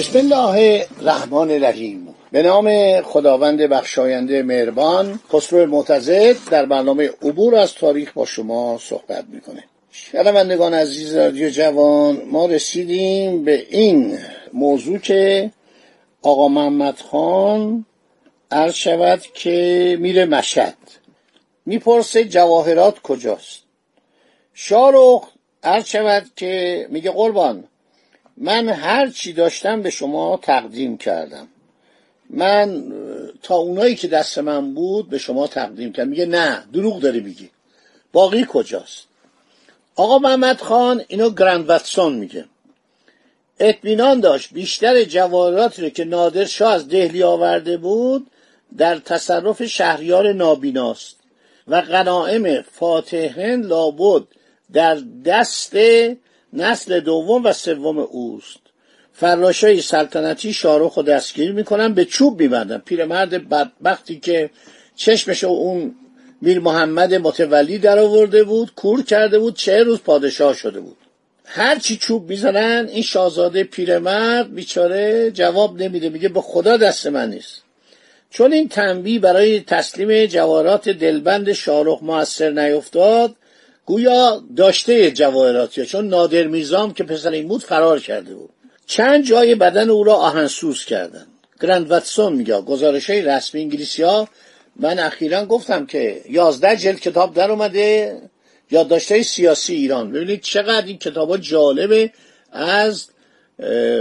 بسم الله الرحمن الرحیم. به نام خداوند بخشاینده مهربان خسرو معتزد در برنامه عبور از تاریخ با شما صحبت می‌کنه. شنوندگان عزیز رادیو جوان ما رسیدیم به این موضوع که آقا محمد خان عرض شود که میره مشهد. می‌پرسه جواهرات کجاست. شارخ عرض شود که میگه قربان من هر چی داشتم به شما تقدیم کردم. من تا اونایی که دست من بود به شما تقدیم کردم. میگه نه دروغ داری میگی. باقی کجاست؟ آقا محمد خان اینو گرند واتسون میگه. اطمینان داشت بیشتر جواهراتی رو که نادر شاه از دهلی آورده بود در تصرف شهریار نابیناست و غنائم فاتحن لابد در دست نسل دوم و سوم اوست. فراشای سلطنتی شاروخ رو دستگیر می‌کنن به چوب میبندن. پیرمرد بدبختی که چشمش اون میر محمد متولی در آورده بود کور کرده بود چه روز پادشاه شده بود. هرچی چوب می‌زنن این شاهزاده پیرمرد بیچاره جواب نمیده میگه به خدا دست من نیست. چون این تنبیه برای تسلیم جواهرات دلبند شاروخ موثر نیفتاد گویا داشته جواهراتی چون نادر میزام که پسر این بود فرار کرده بود. چند جای بدن او را آهنسوز کردن. گرند واتسون میگه گزارش های رسمی انگلیسی ها من اخیرا گفتم که یازده جلد کتاب در اومده یادداشت سیاسی ایران. ببینید چقدر این کتاب جالبه. از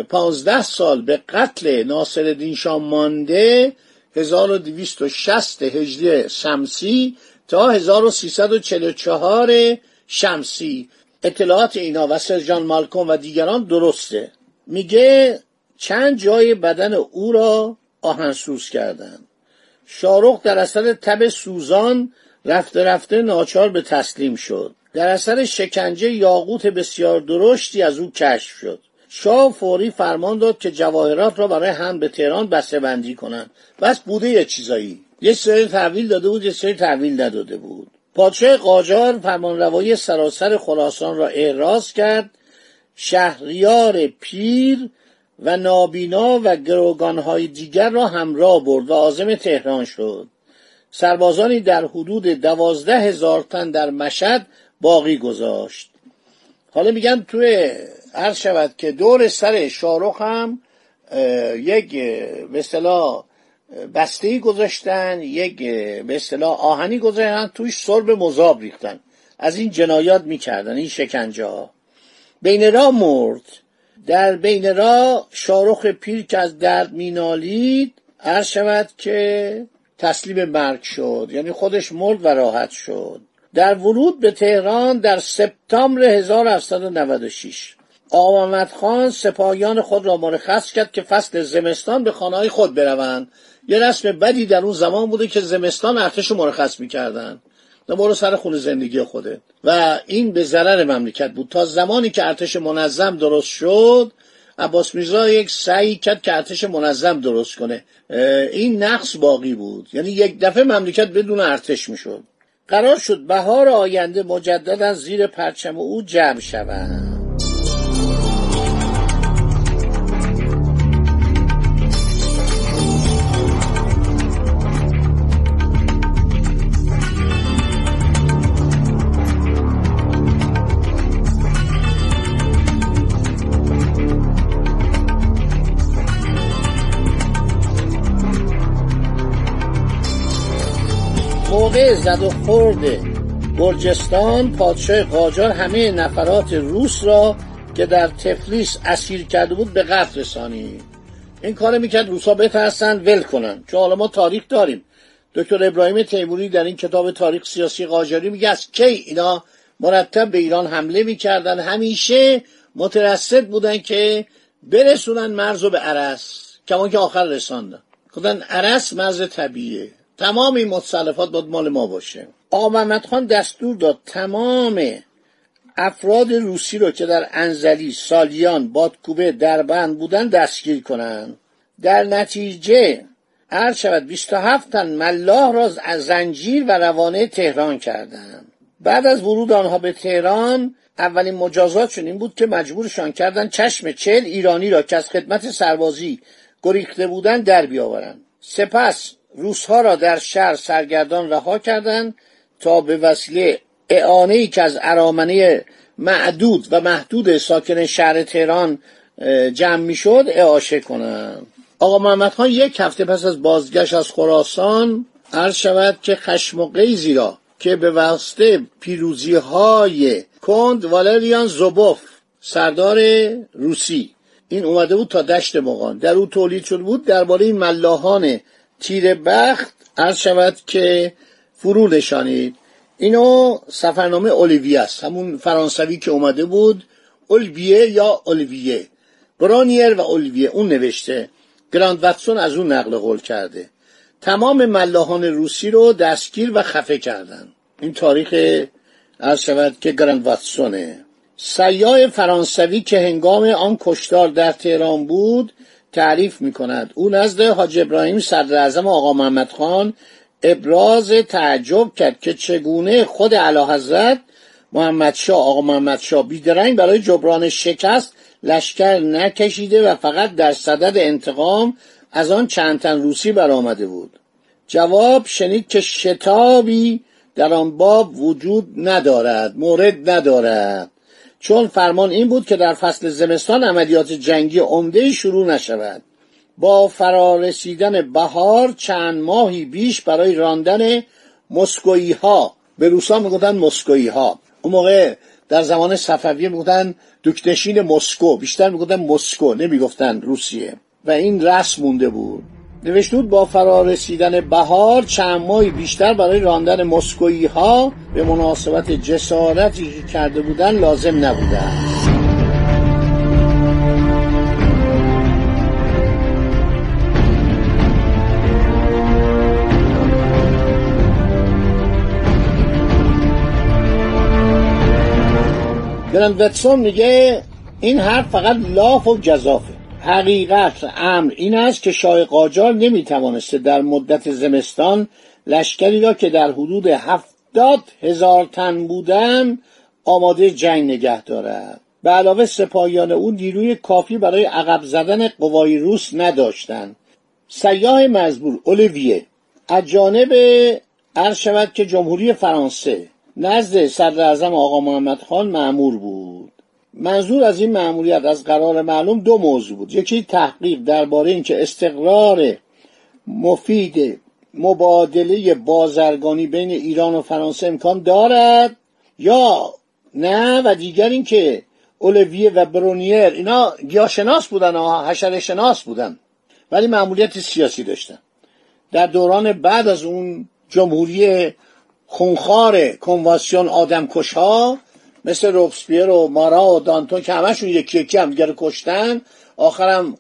پانزده سال به قتل ناصر شاه مانده 1260 هجری شمسی تا 1344 شمسی. اطلاعات اینا و سر جان مالکوم و دیگران درسته. میگه چند جای بدن او را آهنسوز کردند شارخ در اثر تب سوزان رفته رفته ناچار به تسلیم شد. در اثر شکنجه یاقوت بسیار درشتی از او کشف شد. شاه فوری فرمان داد که جواهرات را برای هم به تهران بسته بندی کنند. بس بوده یه چیزایی. یه سری تحویل داده بود یه سری تحویل نداده بود. پادشاه قاجار فرمانروایی سراسر خراسان را اعراض کرد. شهریار پیر و نابینا و گروگانهای دیگر را همراه برد و عازم تهران شد. سربازانی در حدود دوازده هزار تن در مشد باقی گذاشت. حالا میگن توی عرض شود که دور سر شارخ هم یک به بسته گذاشتن یک به اصطلاح آهنی گذاشتن توش سرب مذاب ریختن. از این جنایات می‌کردن این شکنجه ها بین را مرد. در بین را شارخ پیر که از درد مینالید عرض شود که تسلیم مرگ شد. یعنی خودش مرد و راحت شد. در ورود به تهران در سپتامبر 1796 محمد خان سپاهیان خود را مرخص کرد که فصل زمستان به خانه خود بروند. یه رسم بدی در اون زمان بوده که زمستان ارتش مرخص می‌کردن. نه برو سر خونه زندگی خوده. و این به ضرر مملکت بود. تا زمانی که ارتش منظم درست شد عباس میرزا یک سعی کرد که ارتش منظم درست کنه. این نقص باقی بود. یعنی یک دفعه مملکت بدون ارتش می‌شد. قرار شد بهار آینده مجددا زیر پرچم او جمع شوند موقع زد و خورد. گرجستان پادشاه قاجار همه نفرات روس را که در تفلیس اسیر کرده بود به قتل رسانید. این کار می‌کرد روسا بترسن ول کنن. چون حالا ما تاریخ داریم. دکتر ابراهیم تیموری در این کتاب تاریخ سیاسی قاجاری میگه از کی اینا مرتب به ایران حمله می‌کردن. همیشه مترصد بودن که برسونن مرز رو به عرس. کمان که آخر رساندن. گفتن عرس مرز طبیعیه. تمام این متصلفات باید مال ما باشه. محمد خان دستور داد تمام افراد روسی رو که در انزلی سالیان بادکوبه دربند بودن دستگیر کنند در نتیجه عرض شود 27 تن ملاح را از زنجیر و روانه تهران کردند بعد از ورود آنها به تهران اولین مجازاتشون این بود که مجبورشان کردن چشم چل ایرانی را که از خدمت سربازی گریخته بودند در بیاورند سپس روسها را در شهر سرگردان رها کردند تا به وسیله اعانه ای که از ارامنه معدود و محدود ساکن شهر تهران جمع می‌شد اعاشه کنند. آقا محمد خان یک هفته پس از بازگشت از خراسان عرض شود که خشم و قیزی را که به واسطه پیروزی های کند والریان زوبوف سردار روسی. این اومده بود تا دشت مغان. در او تولید شده بود درباره این ملاحان تیر بخت عرض شود که فرو نشانید. اینو سفرنامه اولیویه است. همون فرانسوی که اومده بود اولویه یا اولویه برانیر و اولویه اون نوشته. گراند واتسون از اون نقل قول کرده. تمام ملاحان روسی رو دستگیر و خفه کردن. این تاریخ از شود که گراند واتسونه سیاه فرانسوی که هنگام آن کشتار در تهران بود تعریف می کند او نزد حاج ابراهیم صدر اعظم آقا محمد خان ابراز تعجب کرد که چگونه خود علا حضرت محمد شا آقا محمد شا بیدرنگ برای جبران شکست لشکر نکشیده و فقط در صدد انتقام از آن چند تن روسی برآمده بود. جواب شنید که شتابی در آن باب وجود ندارد مورد ندارد. چون فرمان این بود که در فصل زمستان عملیات جنگی عمده شروع نشود. با فرارسیدن بهار چند ماهی بیش برای راندن مسکویی ها به روسا می‌گفتن مسکویی ها اون موقع در زمان صفویه می‌گفتن دکتشین مسکو. بیشتر می‌گفتن مسکو. نمی‌گفتن روسیه. و این رسم مونده بود. نوشتود با فرارسیدن بهار چند ماهی بیشتر برای راندن مسکویی ها به مناسبت جسارتی که کرده بودن لازم نبودن گرند میگه این حرف فقط لاف و جزافه. حقیقت امر این است که شاه قاجار نمی‌توانسته در مدت زمستان لشکری را که در حدود هفتاد هزار تن بودن آماده جنگ نگه دارد. به علاوه سپاهیان او نیروی کافی برای عقب زدن قوای روس نداشتند. سیاه مزبور اولیویه از جانب عرض شود که جمهوری فرانسه نزد صدر اعظم آقا محمد خان معمور بود. منظور از این معمولیت از قرار معلوم دو موضوع بود. یکی تحقیق درباره اینکه استقرار مفید مبادله بازرگانی بین ایران و فرانسه امکان دارد یا نه؟ و دیگر اینکه اولویه و برونیر اینا گیاهشناس بودن و حشره شناس بودن ولی معمولیت سیاسی داشتن. در دوران بعد از اون جمهوری خونخوار کنوانسیون آدمکش ها مثل روبسپیر و مارا و دانتون که همشون یکی یکی هم دیگر کشتن آخرم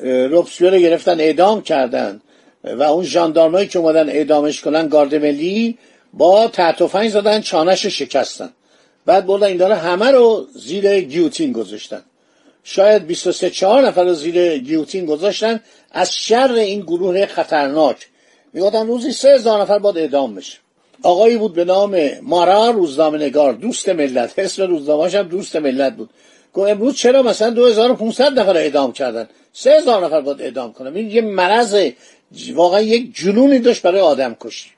روبسپیر رو گرفتن اعدام کردن. و اون ژاندارمایی که اومدن اعدامش کنن گارد ملی با تحت زدن چانش شکستن. بعد بردن این داره همه رو زیر گیوتین گذاشتن. شاید 23 4 نفر رو زیر گیوتین گذاشتن. از شر این گروه خطرناک. می‌گفتن روزی سه هزار نفر باید اعدام بشه. آقایی بود به نام مارا روزنامه نگار دوست ملت اسم روزنامه‌اش هم دوست ملت بود. گفت امروز چرا مثلا 2500 نفر اعدام کردن؟ 3000 نفر باید اعدام کنم این یه مرض واقعا یک جنونی داشت برای آدم کشی.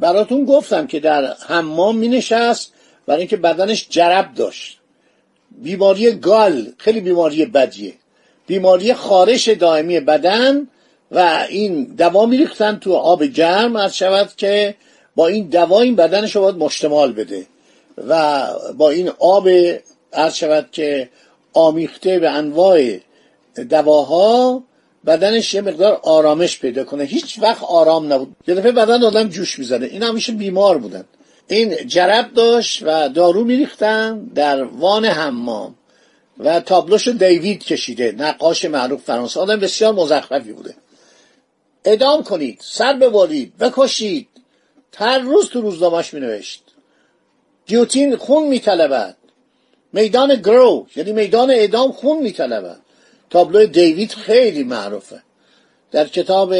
براتون گفتم که در حمام می نشست برای اینکه بدنش جرب داشت. بیماری گال خیلی بیماری بدیه. بیماری خارش دائمی بدن و این دوا میریختن تو آب گرم از شود که با این دوا این بدنش رو باید مشتمال بده و با این آب عرض شود که آمیخته به انواع دواها بدنش یه مقدار آرامش پیدا کنه. هیچ وقت آرام نبود. یه دفعه بدن آدم جوش می‌زنه این همیشه بیمار بودن. این جرب داشت و دارو میریختن در وان حمام و تابلوش دیوید کشیده. نقاش معروف فرانسه. آدم بسیار مزخرفی بوده. ادام کنید. سر ببرید بکشید. هر روز تو روزنامهش می نوشت گیوتین خون می طلبد میدان گرو یعنی میدان اعدام خون می طلبد تابلو دیوید خیلی معروفه. در کتاب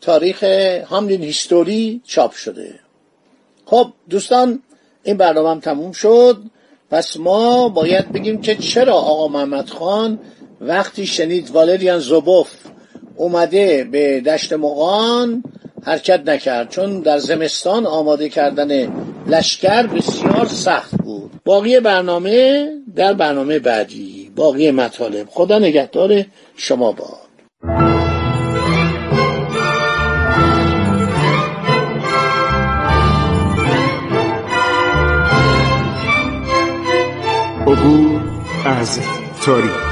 تاریخ هملین هیستوری چاپ شده. خب دوستان این برنامه هم تموم شد. پس ما باید بگیم که چرا آقا محمد خان وقتی شنید والریان زوبوف اومده به دشت مقان حرکت نکرد چون در زمستان آماده کردن لشکر بسیار سخت بود. باقی برنامه در برنامه بعدی. باقی مطالب. خدا نگهدار شما باد. عبور از تاریخ.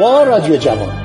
با رادیو جوان.